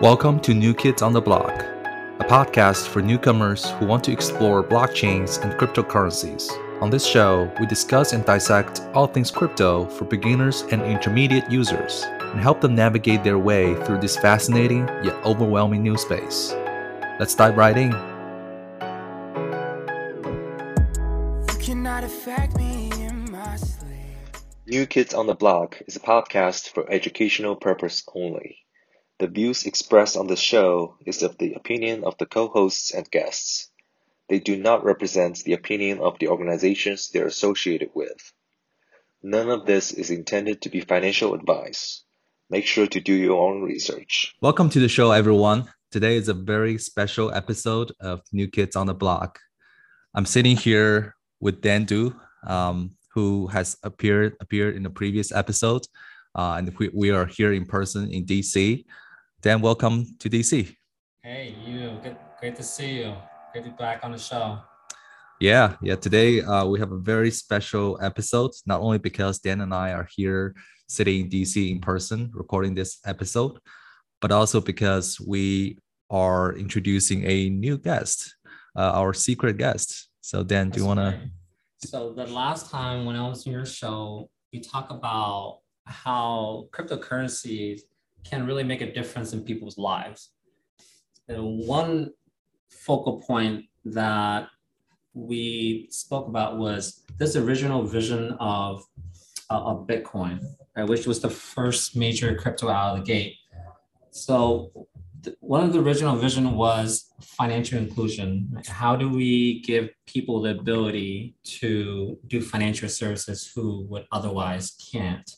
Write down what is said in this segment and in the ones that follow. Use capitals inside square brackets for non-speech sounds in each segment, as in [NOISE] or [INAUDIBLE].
Welcome to New Kids on the Block, a podcast for newcomers who want to explore blockchains and cryptocurrencies. On this show, we discuss and dissect all things crypto for beginners and intermediate users and help them navigate their way through this fascinating yet overwhelming new space. Let's dive right in. New Kids on the Block is a podcast for educational purpose only. The views expressed on the show is of the opinion of the co-hosts and guests. They do not represent the opinion of the organizations they're associated with. None of this is intended to be financial advice. Make sure to do your own research. Welcome to the show, everyone. Today is a very special episode of New Kids on the Block. I'm sitting here with Dan Du, um, who has appeared appeared in the previous episode, uh, and we, we are here in person in DC. Dan, welcome to DC. Hey, you. Good, great to see you. Great to be back on the show. Yeah, yeah. Today uh, we have a very special episode, not only because Dan and I are here sitting in DC in person recording this episode, but also because we are introducing a new guest, uh, our secret guest. So, Dan, That's do you want to? So, the last time when I was in your show, you talk about how cryptocurrencies can really make a difference in people's lives. And one focal point that we spoke about was this original vision of, uh, of Bitcoin, right, which was the first major crypto out of the gate. So th- one of the original vision was financial inclusion. How do we give people the ability to do financial services who would otherwise can't?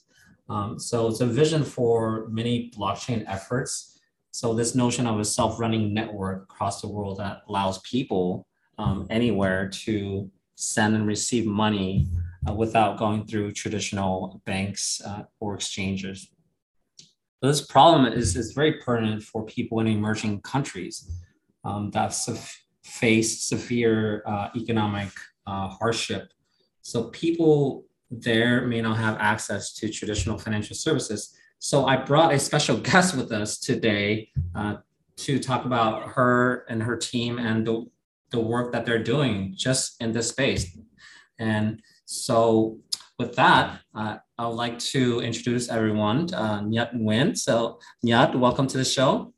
Um, so it's a vision for many blockchain efforts. So this notion of a self-running network across the world that allows people um, anywhere to send and receive money uh, without going through traditional banks uh, or exchanges. So this problem is, is very pertinent for people in emerging countries um, that face severe uh, economic uh, hardship. So people there may not have access to traditional financial services. So I brought a special [LAUGHS] guest with us today uh, to talk about her and her team and the, the work that they're doing just in this space. And so with that, uh, I would like to introduce everyone, uh, Nyat Nguyen. So Nyat, welcome to the show.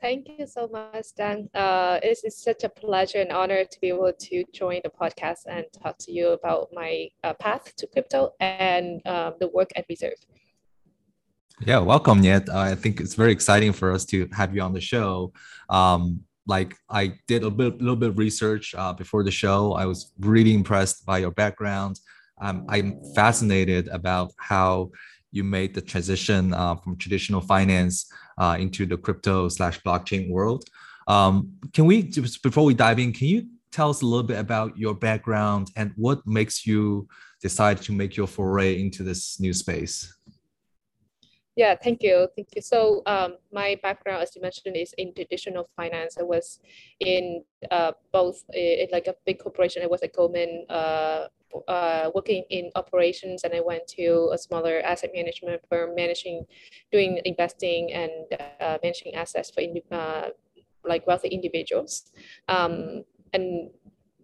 Thank you so much, Dan. Uh, it's, it's such a pleasure and honor to be able to join the podcast and talk to you about my uh, path to crypto and um, the work at Reserve. Yeah, welcome, Nyet. Uh, I think it's very exciting for us to have you on the show. Um, like I did a bit, little bit of research uh, before the show. I was really impressed by your background. Um, I'm fascinated about how you made the transition uh, from traditional finance uh, into the crypto slash blockchain world. Um, can we just before we dive in, can you tell us a little bit about your background and what makes you decide to make your foray into this new space? Yeah, thank you. Thank you. So um, my background, as you mentioned, is in traditional finance. I was in uh, both like a big corporation. I was at Goldman uh, uh, working in operations and I went to a smaller asset management firm managing, doing investing and uh, managing assets for uh, like wealthy individuals. Um, and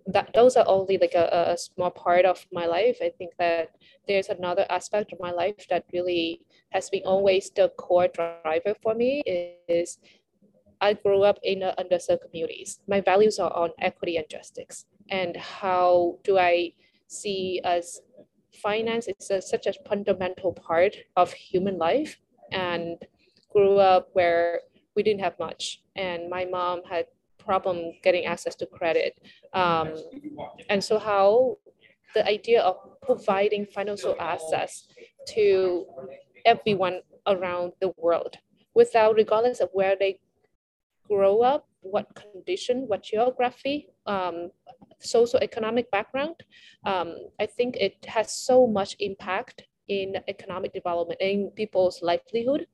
that those are only like a, a small part of my life. I think that there's another aspect of my life that really has been always the core driver for me is I grew up in underserved communities. My values are on equity and justice. And how do I see as finance is a, such a fundamental part of human life and grew up where we didn't have much and my mom had problem getting access to credit um, and so how the idea of providing financial access to everyone around the world without regardless of where they grow up what condition what geography um, socioeconomic background, um, I think it has so much impact in economic development in people's livelihood.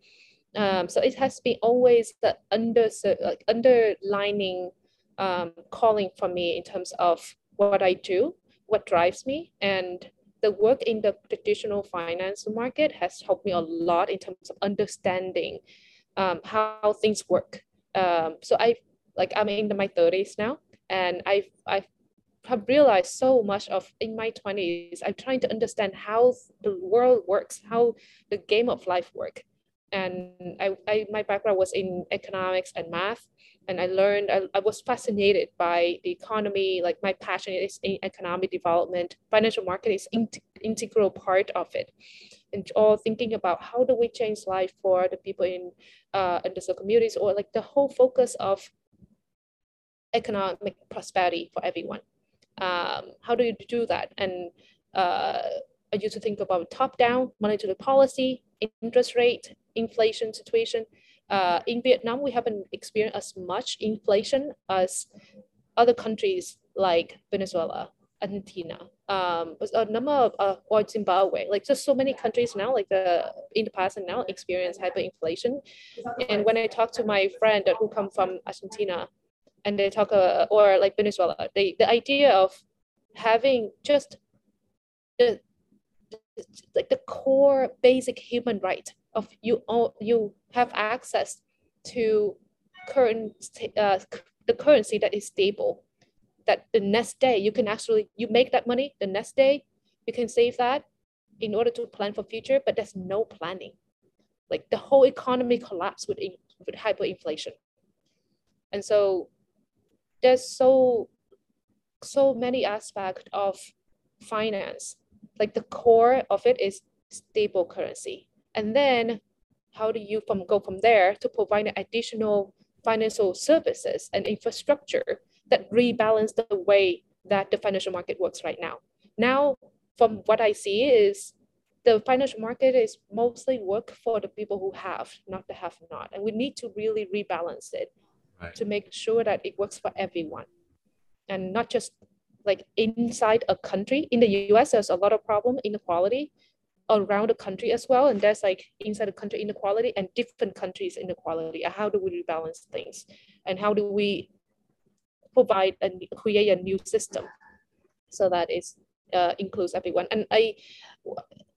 Um, so it has been always the under like underlining um, calling for me in terms of what I do, what drives me, and the work in the traditional finance market has helped me a lot in terms of understanding um, how things work. Um, so I like I'm in my 30s now, and I've I've have realized so much of in my 20s. I'm trying to understand how the world works, how the game of life work. And I, I my background was in economics and math, and I learned I, I was fascinated by the economy. Like my passion is in economic development. Financial market is in, integral part of it and all thinking about how do we change life for the people in uh, underserved communities or like the whole focus of economic prosperity for everyone. Um, how do you do that? And uh, I used to think about top-down monetary policy, interest rate, inflation situation. Uh, in Vietnam, we haven't experienced as much inflation as other countries like Venezuela, Argentina, um, a number of uh, or Zimbabwe. Like just so many countries now, like the in the past and now experience hyperinflation. And when I talk to my friend who come from Argentina, and they talk uh, or like Venezuela, they the idea of having just the like the core basic human right of you all you have access to current uh, the currency that is stable. That the next day you can actually you make that money the next day you can save that in order to plan for future but there's no planning. Like the whole economy collapsed with, with hyperinflation. And so there's so so many aspects of finance like the core of it is stable currency. And then how do you from go from there to provide additional financial services and infrastructure that rebalance the way that the financial market works right now? Now from what i see is the financial market is mostly work for the people who have not the have not. And we need to really rebalance it right. to make sure that it works for everyone and not just like inside a country. In the us there's a lot of problem inequality around the country as well and there's like inside the country inequality and different countries inequality. How do we rebalance things? And how do we provide and create a new system? So that it uh, includes everyone. And i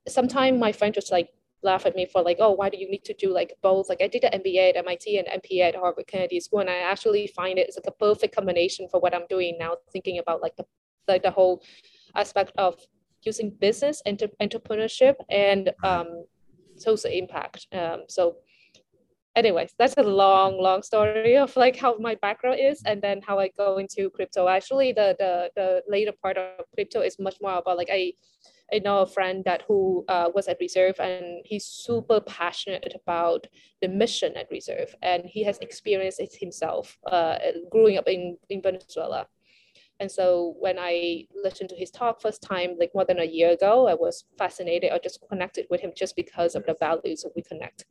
sometimes my friend just like laugh at me for like, oh, why do you need to do like both? Like I did an MBA at MIT and MPA at Harvard Kennedy School, and I actually find it it's like a perfect combination for what I'm doing now, thinking about like the like the whole aspect of using business enter- entrepreneurship and um, social impact. Um, so anyways, that's a long, long story of like how my background is and then how I go into crypto. Actually, the the the later part of crypto is much more about like I I know a friend that who uh, was at Reserve and he's super passionate about the mission at Reserve and he has experienced it himself uh, growing up in, in Venezuela. And so when I listened to his talk first time, like more than a year ago, I was fascinated. I just connected with him just because of the values that we connect.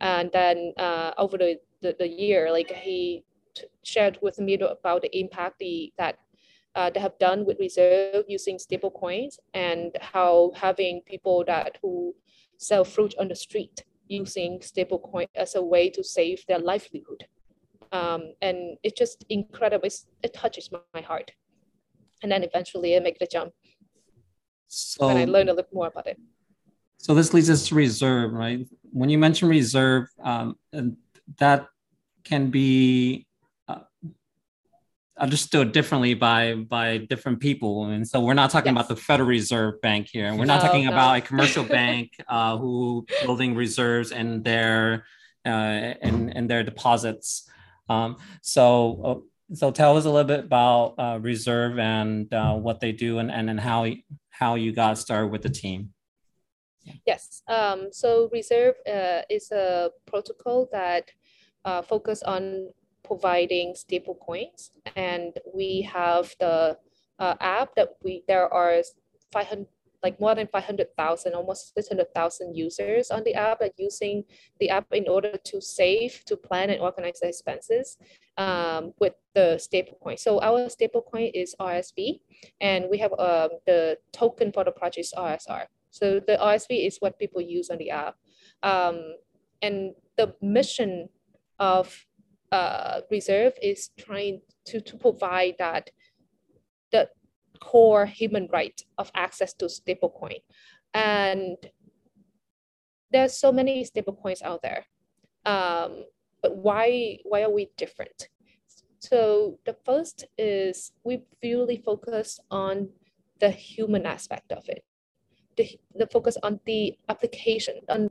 And then uh, over the, the, the, year, like he t- shared with me about the impact the, that uh, they have done with reserve using stable coins and how having people that who sell fruit on the street using stable coin as a way to save their livelihood. Um, and it's just incredible. It's, it touches my, heart. And then eventually I make the jump. So, and I learn a little more about it. So this leads us to reserve, right? When you mention reserve, um, that can be understood differently by by different people. And so we're not talking yes. about the federal reserve bank here. And we're not no, talking no. about a commercial [LAUGHS] bank uh, who building reserves and their uh, and, and their deposits. Um, so uh, so tell us a little bit about uh, reserve and uh, what they do and, and and how how you got started with the team. Yes. Um, so reserve uh, is a protocol that uh, focus on providing stable coins. And we have the uh, app that we, there are 500, like more than 500,000, almost 600,000 users on the app that using the app in order to save, to plan and organize their expenses um, with the stablecoin. So our stablecoin is RSV, and we have um, the token for the project is RSR. So the RSV is what people use on the app. Um, and the mission of uh, reserve is trying to, to provide that the core human right of access to stablecoin. And there's so many stablecoins out there. Um, but why why are we different? So the first is we really focus on the human aspect of it, the, the focus on the application, on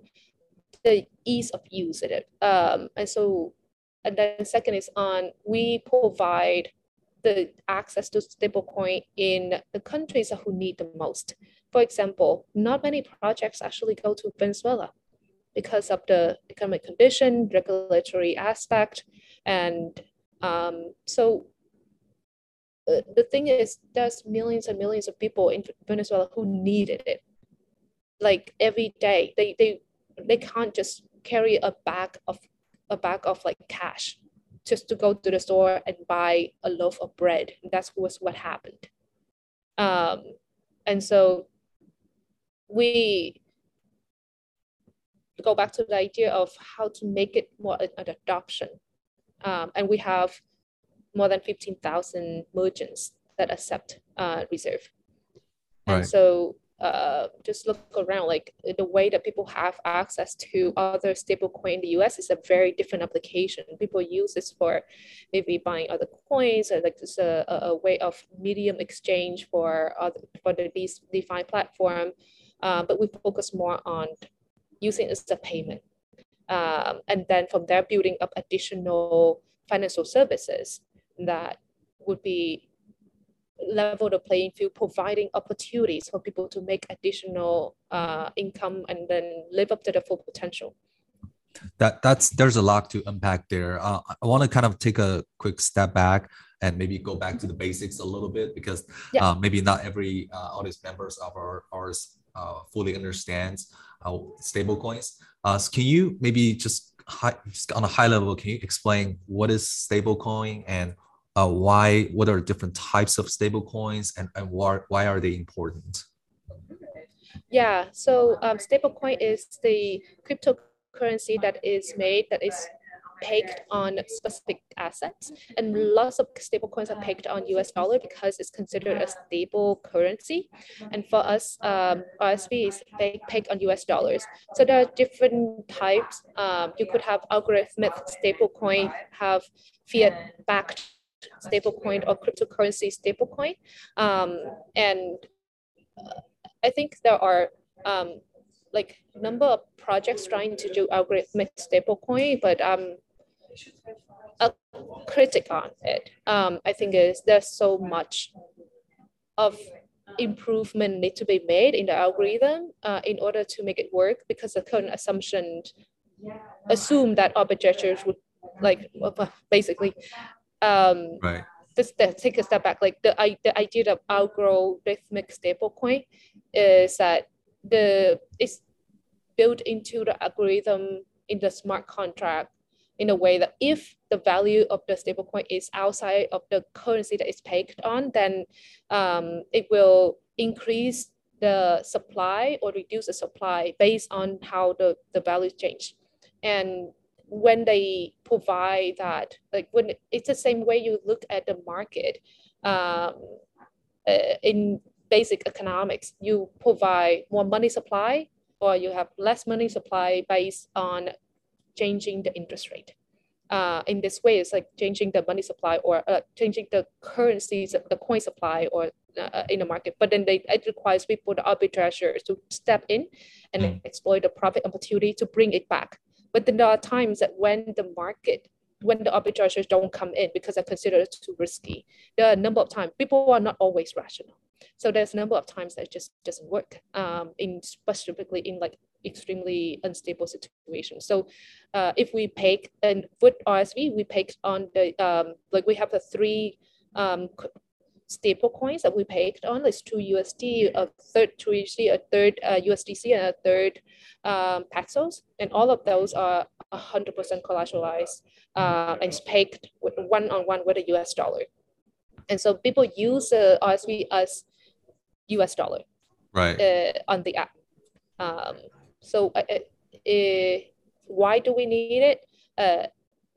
the ease of use of it. Um, and so, and then second is on we provide the access to stablecoin in the countries who need the most. For example, not many projects actually go to Venezuela because of the economic condition, regulatory aspect, and um, so uh, the thing is, there's millions and millions of people in Venezuela who needed it. Like every day, they they they can't just carry a bag of a bag of like cash just to go to the store and buy a loaf of bread. That was what happened. Um, and so we go back to the idea of how to make it more an adoption. Um, and we have more than 15,000 merchants that accept uh, reserve. Right. And so uh, just look around, like the way that people have access to other stablecoin in the US is a very different application. People use this for maybe buying other coins or like just a, a way of medium exchange for other for the DeFi platform. Uh, but we focus more on using it as a payment. Um, and then from there, building up additional financial services that would be level the playing field, providing opportunities for people to make additional uh, income and then live up to their full potential. That that's there's a lot to unpack there. Uh, I want to kind of take a quick step back and maybe go back to the basics a little bit because yeah. uh, maybe not every uh, audience members of our ours uh, fully understands uh, stable coins. Uh, so can you maybe just high, just on a high level, can you explain what is stablecoin and uh, why, what are different types of stablecoins and, and why, why are they important? Yeah, so um, stablecoin is the cryptocurrency that is made, that is pegged on specific assets. And lots of stablecoins are pegged on US dollar because it's considered a stable currency. And for us, um, RSV is pegged on US dollars. So there are different types. Um, you could have algorithmic stablecoin, have fiat backed stablecoin or cryptocurrency stablecoin. Um, and uh, I think there are um, like number of projects trying to do algorithmic stablecoin, but um, a critic on it. Um, I think is there's so much of improvement need to be made in the algorithm uh, in order to make it work because the current assumption assume that arbitrageurs would like basically um, right. Just take a step back. Like the the idea of algorithmic stablecoin is that the it's built into the algorithm in the smart contract in a way that if the value of the stablecoin is outside of the currency that is pegged on, then um, it will increase the supply or reduce the supply based on how the, the value change. And when they provide that, like when it's the same way you look at the market um, uh, in basic economics, you provide more money supply or you have less money supply based on changing the interest rate. Uh, in this way, it's like changing the money supply or uh, changing the currencies, the coin supply or uh, in the market. But then they, it requires people, the arbitrageurs, to step in and mm. exploit the profit opportunity to bring it back. But then there are times that when the market, when the arbitrageurs don't come in because they're considered too risky, there are a number of times people are not always rational. So there's a number of times that just doesn't work. Um, in specifically in like extremely unstable situations. So uh, if we pick and with RSV, we pick on the um, like we have the three um, stable coins that we picked on. It's TUSD, a third TUSD, a third uh, USDC, and a third um, Paxos, and all of those are 100% collateralized uh, and pegged with one on one with a US dollar. And so people use the RSV as US dollar right uh, on the app. Um, so uh, uh, why do we need it?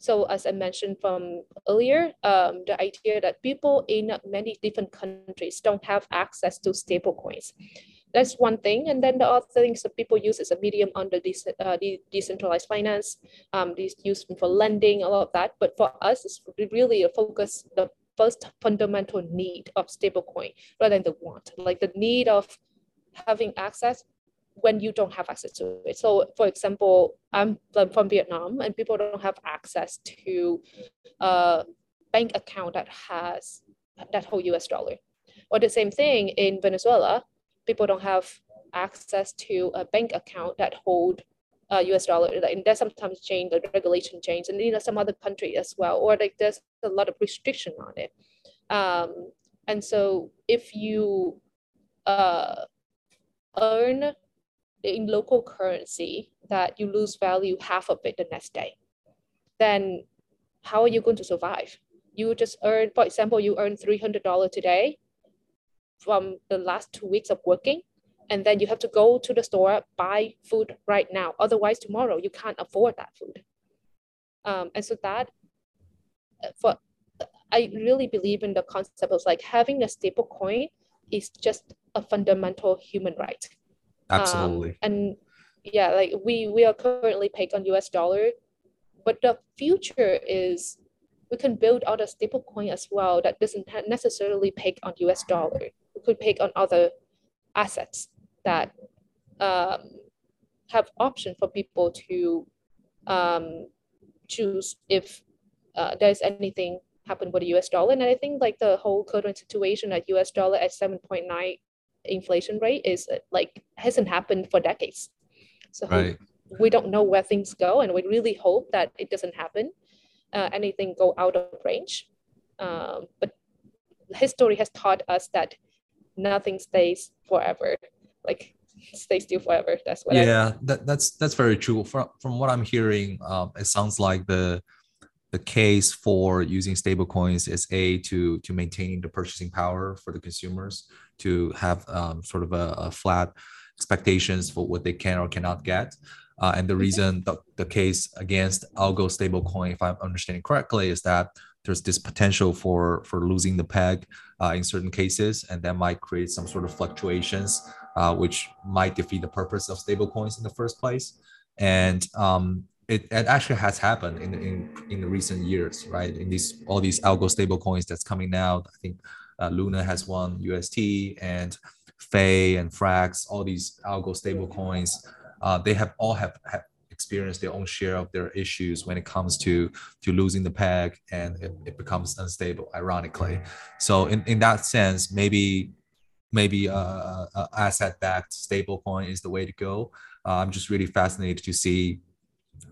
So as I mentioned from earlier, um, the idea that people in many different countries don't have access to stable coins. that's one thing. And then the other things that people use as a medium under this uh, de- decentralized finance, um, these used for lending, all of that. But for us, it's really a focus, the first fundamental need of stablecoin rather than the want, like the need of having access when you don't have access to it. So for example, I'm from Vietnam and people don't have access to a bank account that has that whole US dollar. Or the same thing in Venezuela, people don't have access to a bank account that hold uh, US dollar. And there's sometimes change, the regulation change, and you know some other country as well, or like there's a lot of restriction on it. Um, and so if you uh, earn in local currency that you lose value half of it the next day, then how are you going to survive? You just earn, for example, you earn $300 today from the last two weeks of working, and then you have to go to the store, buy food right now. Otherwise, tomorrow you can't afford that food. Um, and so that, for I really believe in the concept of like having a stable coin is just a fundamental human right. Absolutely. Um, and yeah, like we we are currently pegged on US dollar, but the future is we can build out a stable coin as well that doesn't necessarily peg on US dollar. We could peg on other assets that um, have option for people to um, choose if uh, there's anything happen with the US dollar. And I think like the whole current situation at US dollar at 7.9 inflation rate is uh, like hasn't happened for decades. So right. we don't know where things go, and we really hope that it doesn't happen. Uh, anything go out of range. Um, but history has taught us that nothing stays forever. Like [LAUGHS] stay still forever. That's what. Yeah, I... that, that's that's very true. From from what I'm hearing, um, it sounds like the the case for using stablecoins is a to to maintaining the purchasing power for the consumers to have um, sort of a, a, flat expectations for what they can or cannot get. Uh, and the reason the, the case against algo stablecoin if i'm understanding correctly is that there's this potential for for losing the peg uh, in certain cases and that might create some sort of fluctuations uh, which might defeat the purpose of stablecoins in the first place. And um, it, it actually has happened in, in in the recent years, right? In these all these algo stable coins that's coming out. I think uh, Luna has one UST and Fei and Frax, all these algo stable coins, uh, they have all have, have experienced their own share of their issues when it comes to to losing the peg and it, it becomes unstable ironically so in, in that sense maybe maybe a, a asset backed stable coin is the way to go uh, i'm just really fascinated to see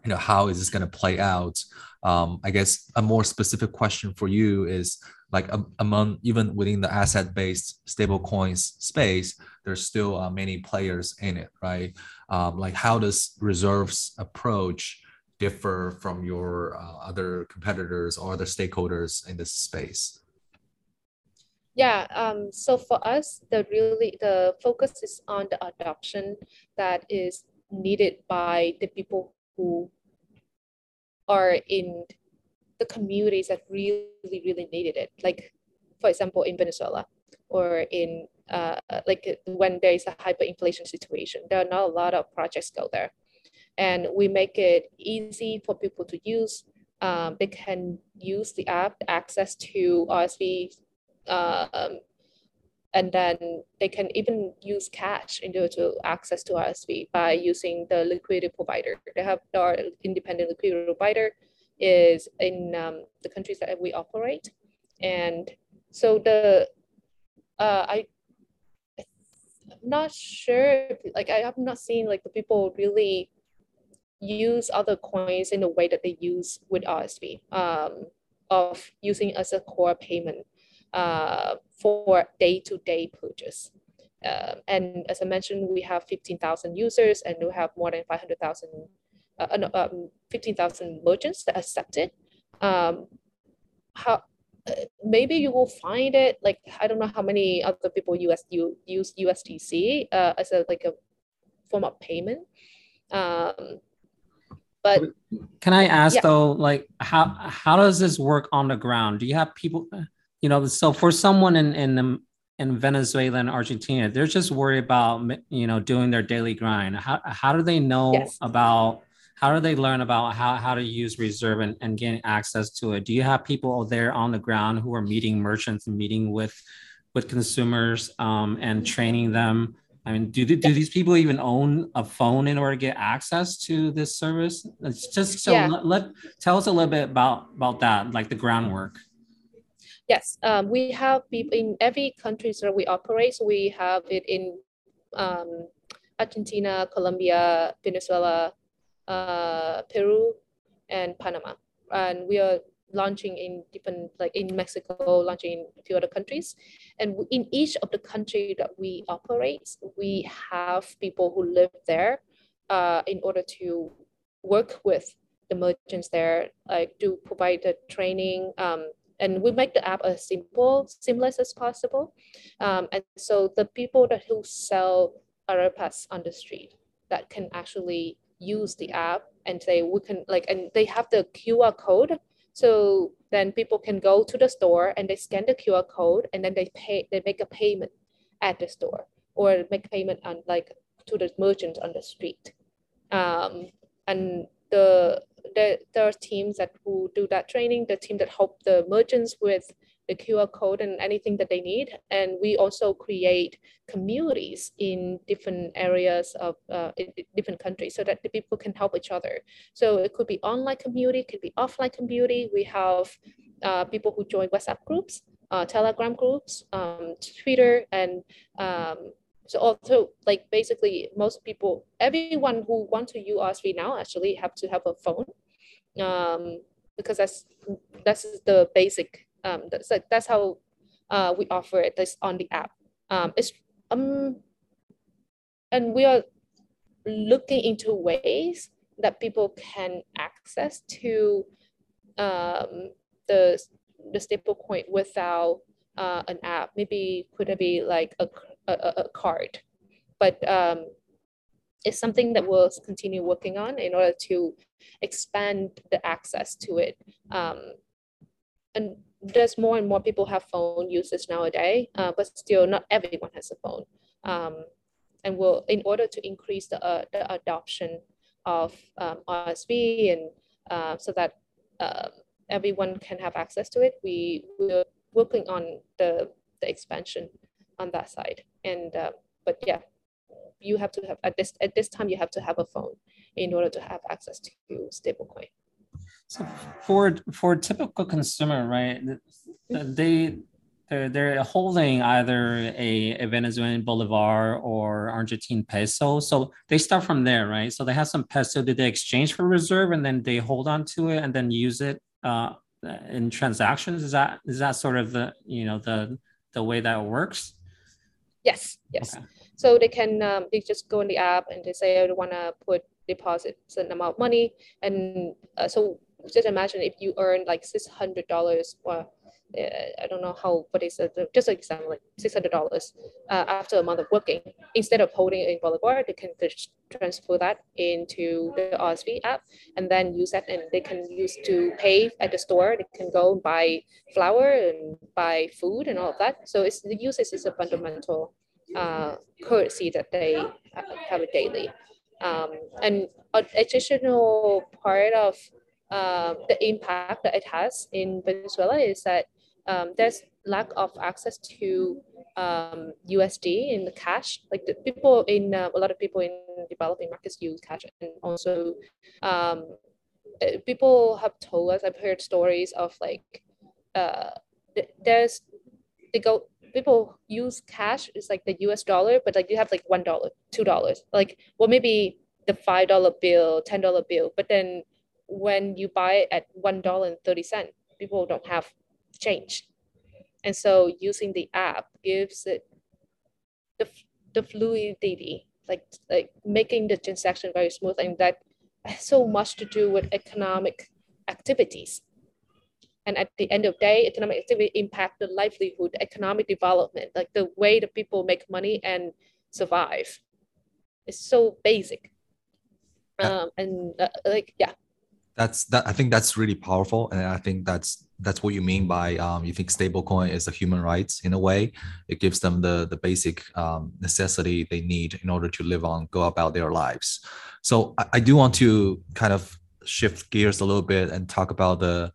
you know how is this going to play out? Um, i guess a more specific question for you is like um, among even within the asset based stable coins space there's still uh, many players in it right? Um, like how does reserves approach differ from your uh, other competitors or other stakeholders in this space? Yeah um, so for us the really the focus is on the adoption that is needed by the people who are in the communities that really, really needed it. Like, for example, in Venezuela or in uh, like when there is a hyperinflation situation, there are not a lot of projects go there. And we make it easy for people to use. Um, they can use the app, access to RSV um, and then they can even use cash in order to access to RSV by using the liquidity provider. They have our independent liquidity provider is in um, the countries that we operate. And so the, uh, I, I'm not sure, like I have not seen like the people really use other coins in the way that they use with RSV um, of using as a core payment uh, for day-to-day purchase. Um, and as I mentioned, we have 15,000 users and we have more than 500,000, uh, um, 15,000 merchants that accept it. Um, how, uh, maybe you will find it like I don't know how many other people US you use USDC uh, as a like a form of payment. Um, but can I ask yeah. though, like how how does this work on the ground? Do you have people? You know so for someone in in the in Venezuela and Argentina, they're just worried about you know doing their daily grind. How how do they know yes. about how do they learn about how, how to use reserve and, and getting access to it? Do you have people there on the ground who are meeting merchants and meeting with with consumers um, and training them? I mean, do, do these people even own a phone in order to get access to this service? It's just so yeah. let, let, tell us a little bit about about that, like the groundwork. Yes, um, we have people in every country that we operate. So we have it in um, Argentina, Colombia, Venezuela, uh, Peru, and Panama. And we are launching in different, like in Mexico, launching in a few other countries. And in each of the country that we operate, we have people who live there uh, in order to work with the merchants there, like to provide the training, um, and we make the app as simple, seamless as possible. Um, and so the people that who sell arepas on the street that can actually use the app and say we can like and they have the QR code. So then people can go to the store and they scan the QR code and then they pay they make a payment at the store or make payment on like to the merchant on the street. Um, and the there, there are teams that who do that training, the team that help the merchants with the QR code and anything that they need. And we also create communities in different areas of uh, different countries so that the people can help each other. So it could be online community, could be offline community. We have uh, people who join WhatsApp groups, uh, Telegram groups, um, Twitter, and um, so also like basically most people, everyone who want to use RSV now actually have to have a phone um, because that's that's the basic. Um, that's like that's how uh, we offer it. This on the app. Um, it's um, and we are looking into ways that people can access to um, the the stable coin without uh, an app. Maybe could it be like a a, a card, but um, it's something that we'll continue working on in order to expand the access to it. Um, and there's more and more people have phone users nowadays, uh, but still not everyone has a phone. Um, and we'll, in order to increase the, uh, the adoption of um, RSV and uh, so that uh, everyone can have access to it, we, we're working on the, the expansion on that side. And uh, but yeah, you have to have at this at this time you have to have a phone in order to have access to stablecoin. So for for a typical consumer, right? They they're, they're holding either a, a Venezuelan bolivar or Argentine peso. So they start from there, right? So they have some peso that they exchange for reserve and then they hold on to it and then use it uh, in transactions. Is that is that sort of the you know the the way that works? Yes, yes. Okay. So they can um, they just go in the app and they say I want to put deposit certain amount of money, and uh, so just imagine if you earn like six hundred dollars or uh, I don't know how what is it just an example like six hundred dollars uh, after a month of working. Instead of holding in Bolivar they can just transfer that into the RSV app and then use that and they can use to pay at the store. They can go buy flour and buy food and all of that. So it's the usage is a fundamental uh, currency that they have a daily. Um, and an additional part of uh, the impact that it has in Venezuela is that um, there's lack of access to um, USD in the cash. Like the people in uh, a lot of people in developing markets use cash, and also um, uh, people have told us. I've heard stories of like uh, there's they go people use cash is like the US dollar, but like you have like one dollar, two dollars, like well maybe the five dollar bill, ten dollar bill, but then when you buy it at one dollar and thirty cent, people don't have change. And so using the app gives it the, the fluidity, like, like making the transaction very smooth. And that has so much to do with economic activities. And at the end of the day, economic activity impact the livelihood, economic development, like the way that people make money and survive. It's so basic. Um, and uh, like, yeah that's that i think that's really powerful and i think that's that's what you mean by um, you think stablecoin is a human rights in a way. It gives them the the basic um, necessity they need in order to live on, go about their lives. So I, I do want to kind of shift gears a little bit and talk about the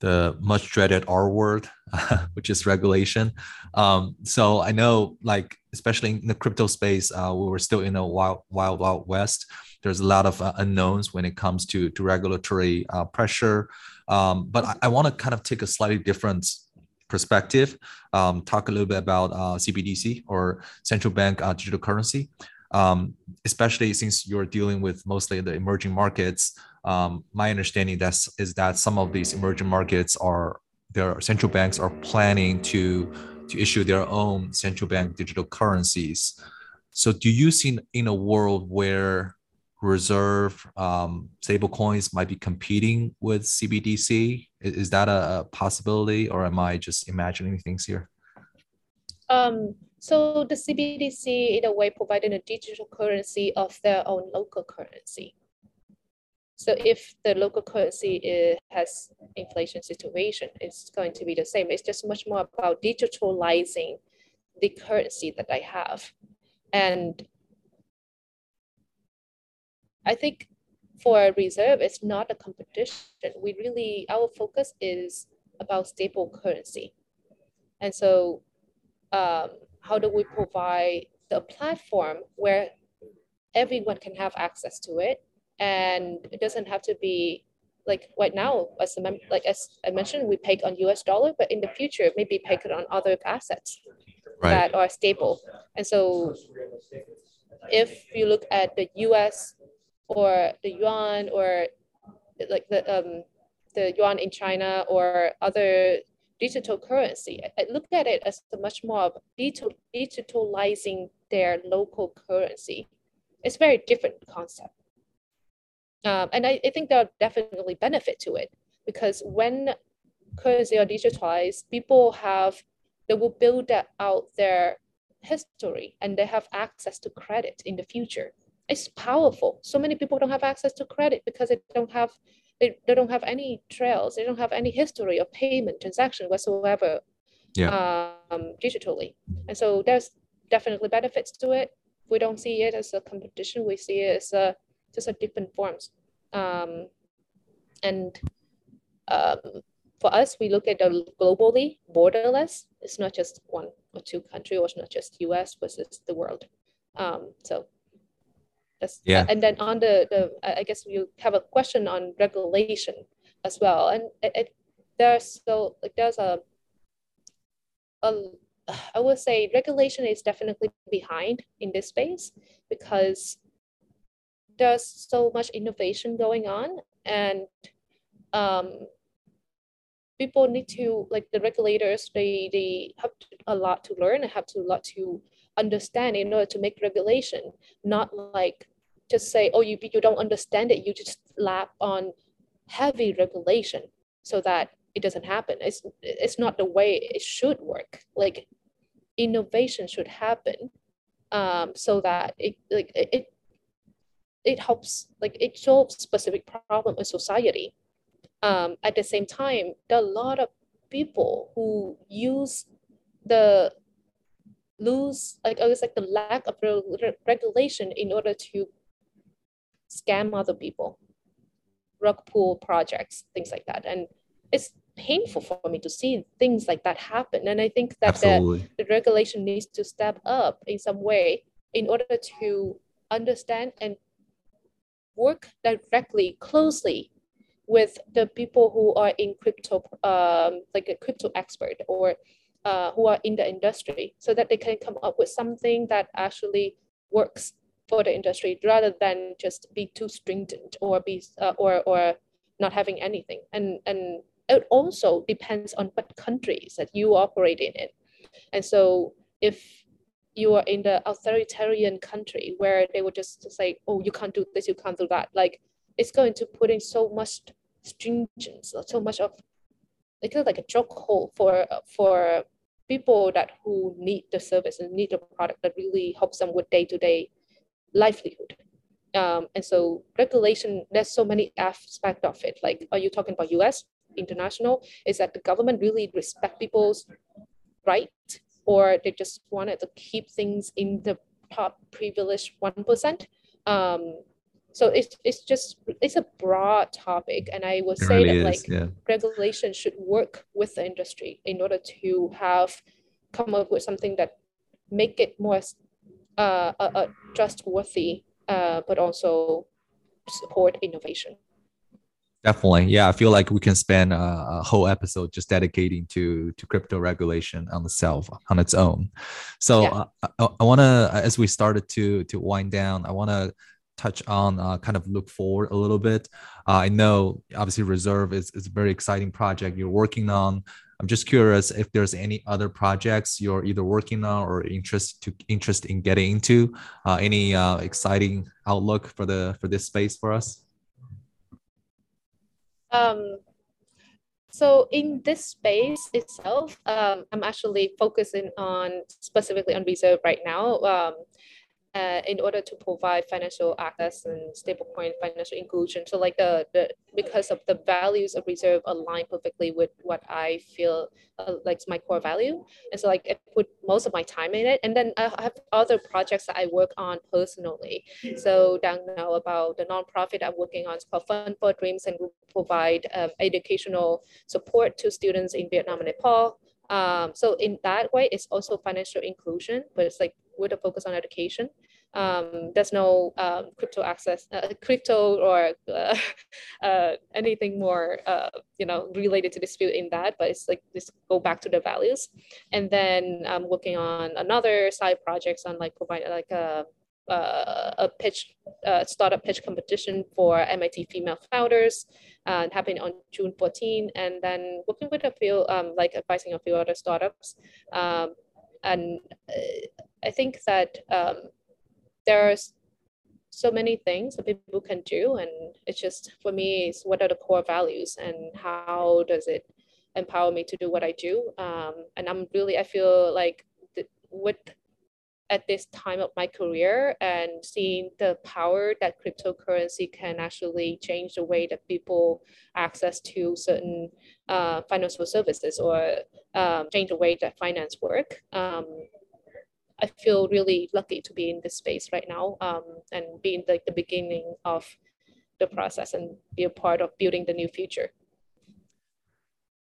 the much dreaded R word, [LAUGHS] which is regulation. Um, so I know, like especially in the crypto space, uh, we were still in a wild, wild, wild west. There's a lot of uh, unknowns when it comes to to regulatory uh, pressure. Um, but I, I want to kind of take a slightly different perspective, um, talk a little bit about uh, CBDC or central bank uh, digital currency um, especially since you're dealing with mostly the emerging markets. Um, my understanding that's, is that some of these emerging markets are their central banks are planning to to issue their own central bank digital currencies. So, do you see in a world where reserve um, stable coins might be competing with CBDC? Is, is that a, a, possibility, or am I just imagining things here? Um, so the CBDC, in a way, providing a digital currency of their own local currency. So if the local currency is, has inflation situation, it's going to be the same. It's just much more about digitalizing the currency that I have. And I think for a reserve, it's not a competition. We really, our focus is about stable currency. And so um, how do we provide the platform where everyone can have access to it and it doesn't have to be like right now as a mem- like as i mentioned we pay on us dollar but in the future maybe pay on other assets right. that are stable and so if you look at the us or the yuan or like the um the yuan in china or other digital currency. I look at it as much more of digital, digitalizing their local currency. It's a very different concept. Um, and I, I think there are definitely benefit to it because when currency are digitalized, people have, they will build out their history and they have access to credit in the future. It's powerful. So many people don't have access to credit because they don't have they, they don't have any trails they don't have any history of payment transaction whatsoever yeah. um, digitally. And so there's definitely benefits to it. We don't see it as a competition. We see it as a just a different forms. Um, and um, for us we look at it globally borderless. It's not just one or two country or it's not just us versus the world. Um, so yeah. And then on the, the, I guess you have a question on regulation as well. And it, it there's so like there's a, a, I would say regulation is definitely behind in this space because there's so much innovation going on and um, people need to like the regulators they they have a lot to learn and have to a lot to understand in order to make regulation, not like just say, oh, you, you don't understand it. You just lap on heavy regulation so that it doesn't happen. It's, it's not the way it should work. Like innovation should happen um, so that it, like, it, it helps, like it solves specific problem in society. Um, at the same time, there are a lot of people who use the lose like I always like the lack of re- regulation in order to scam other people rug pull projects things like that. And it's painful for me to see things like that happen. And i think that the, the regulation needs to step up in some way in order to understand and work directly closely with the people who are in crypto um, like a crypto expert or uh, who are in the industry so that they can come up with something that actually works for the industry rather than just be too stringent or be uh, or or not having anything. And and it also depends on what countries that you operate in. And so if you are in the authoritarian country where they would just say oh you can't do this you can't do that like it's going to put in so much stringence so much of it it's like a chokehold for for people that who need the service and need the product that really helps them with day-to-day livelihood. Um, and so regulation there's so many aspects of it. Like are you talking about us international? Is that the government really respect people's right, or they just wanted to keep things in the top privileged one percent. Um, so it's it's just it's a broad topic, and I would say really that is, like yeah. regulation should work with the industry in order to have come up with something that make it more uh, a, uh, trustworthy, uh, but also support innovation. Definitely, yeah. I feel like we can spend a, a whole episode just dedicating to to crypto regulation on itself on its own. So Yeah. uh, I, I want to, as we started to to wind down, I want to touch on uh, kind of look forward a little bit. Uh, I know obviously Reserve is is a very exciting project you're working on. I'm just curious if there's any other projects you're either working on or interest to interest in getting into. Uh, any uh, exciting outlook for the for this space for us? Um, so in this space itself, um, I'm actually focusing on specifically on reserve right now. Um, uh, in order to provide financial access and stablecoin financial inclusion. So like the, the because of the values of reserve align perfectly with what I feel uh, like my core value. And so like I put most of my time in it. And then I have other projects that I work on personally. So down now about the nonprofit I'm working on is called Fund for Dreams and we provide um, educational support to students in Vietnam and Nepal. Um, so in that way, it's also financial inclusion, but it's like with a focus on education. Um, there's no um, crypto access, uh, crypto or uh, [LAUGHS] uh, anything more, uh, you know, related to dispute in that. But it's like just go back to the values, and then I'm working on another side projects on like provide like a uh, a pitch uh, startup pitch competition for MIT female founders uh, happening on June 14 and then working with a few um, like advising a few other startups um, and uh, I think that um, there's so many things that people can do and it's just for me is what are the core values and how does it empower me to do what I do um, and I'm really I feel like th- with at this time of my career and seeing the power that cryptocurrency can actually change the way that people access to certain uh, financial services or um, change the way that finance work. Um, I feel really lucky to be in this space right now um, and be in like the beginning of the process and be a part of building the new future.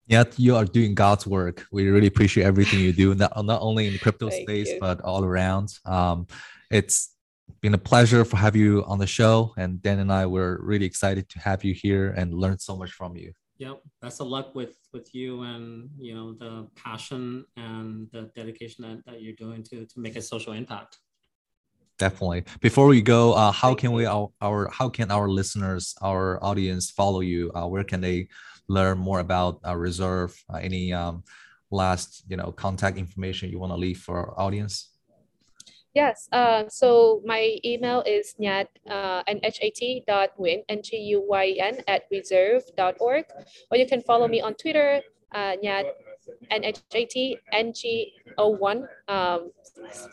Yet you are doing God's work. We really appreciate everything you do, not, not only in the crypto Thank space, you. but all around. Um, it's been a pleasure for have you on the show, and Dan and I were really excited to have you here and learn so much from you. Yep. Best of luck with with you and you know the passion and the dedication that, that you're doing to to make a social impact. Definitely. Before we go, uh, how can we our, our how can our listeners, our audience, follow you? Uh, where can they learn more about uh, Reserve? Uh, any um, last you know contact information you want to leave for our audience? Yes. Uh, so my email is nyat uh, nhat dot nguyen n g u y n at reserve dot org, or you can follow me on Twitter uh, nyat nhat ngo1. Um,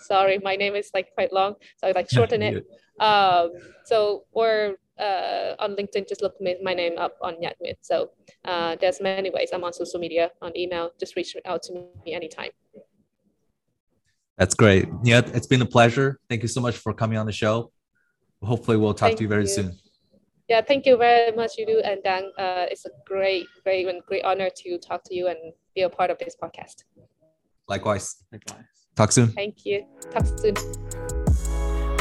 sorry, my name is like quite long, so I like shorten it. [LAUGHS] Um, so or uh, on LinkedIn, just look me, my name up on Nhat Nguyen. So uh, there's many ways. I'm on social media, on email. Just reach out to me anytime. That's great. Yeah, it's been a pleasure. Thank you so much for coming on the show. Hopefully, we'll talk Thank to you very you. soon. Yeah, thank you very much, Yudu and Dan. Uh, it's a great, great, and great honor to talk to you and be a part of this podcast. Likewise. Likewise. Talk soon. Thank you. Talk soon.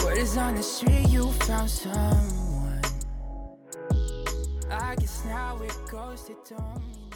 Word is on the street, you found someone. I guess now it goes to don't.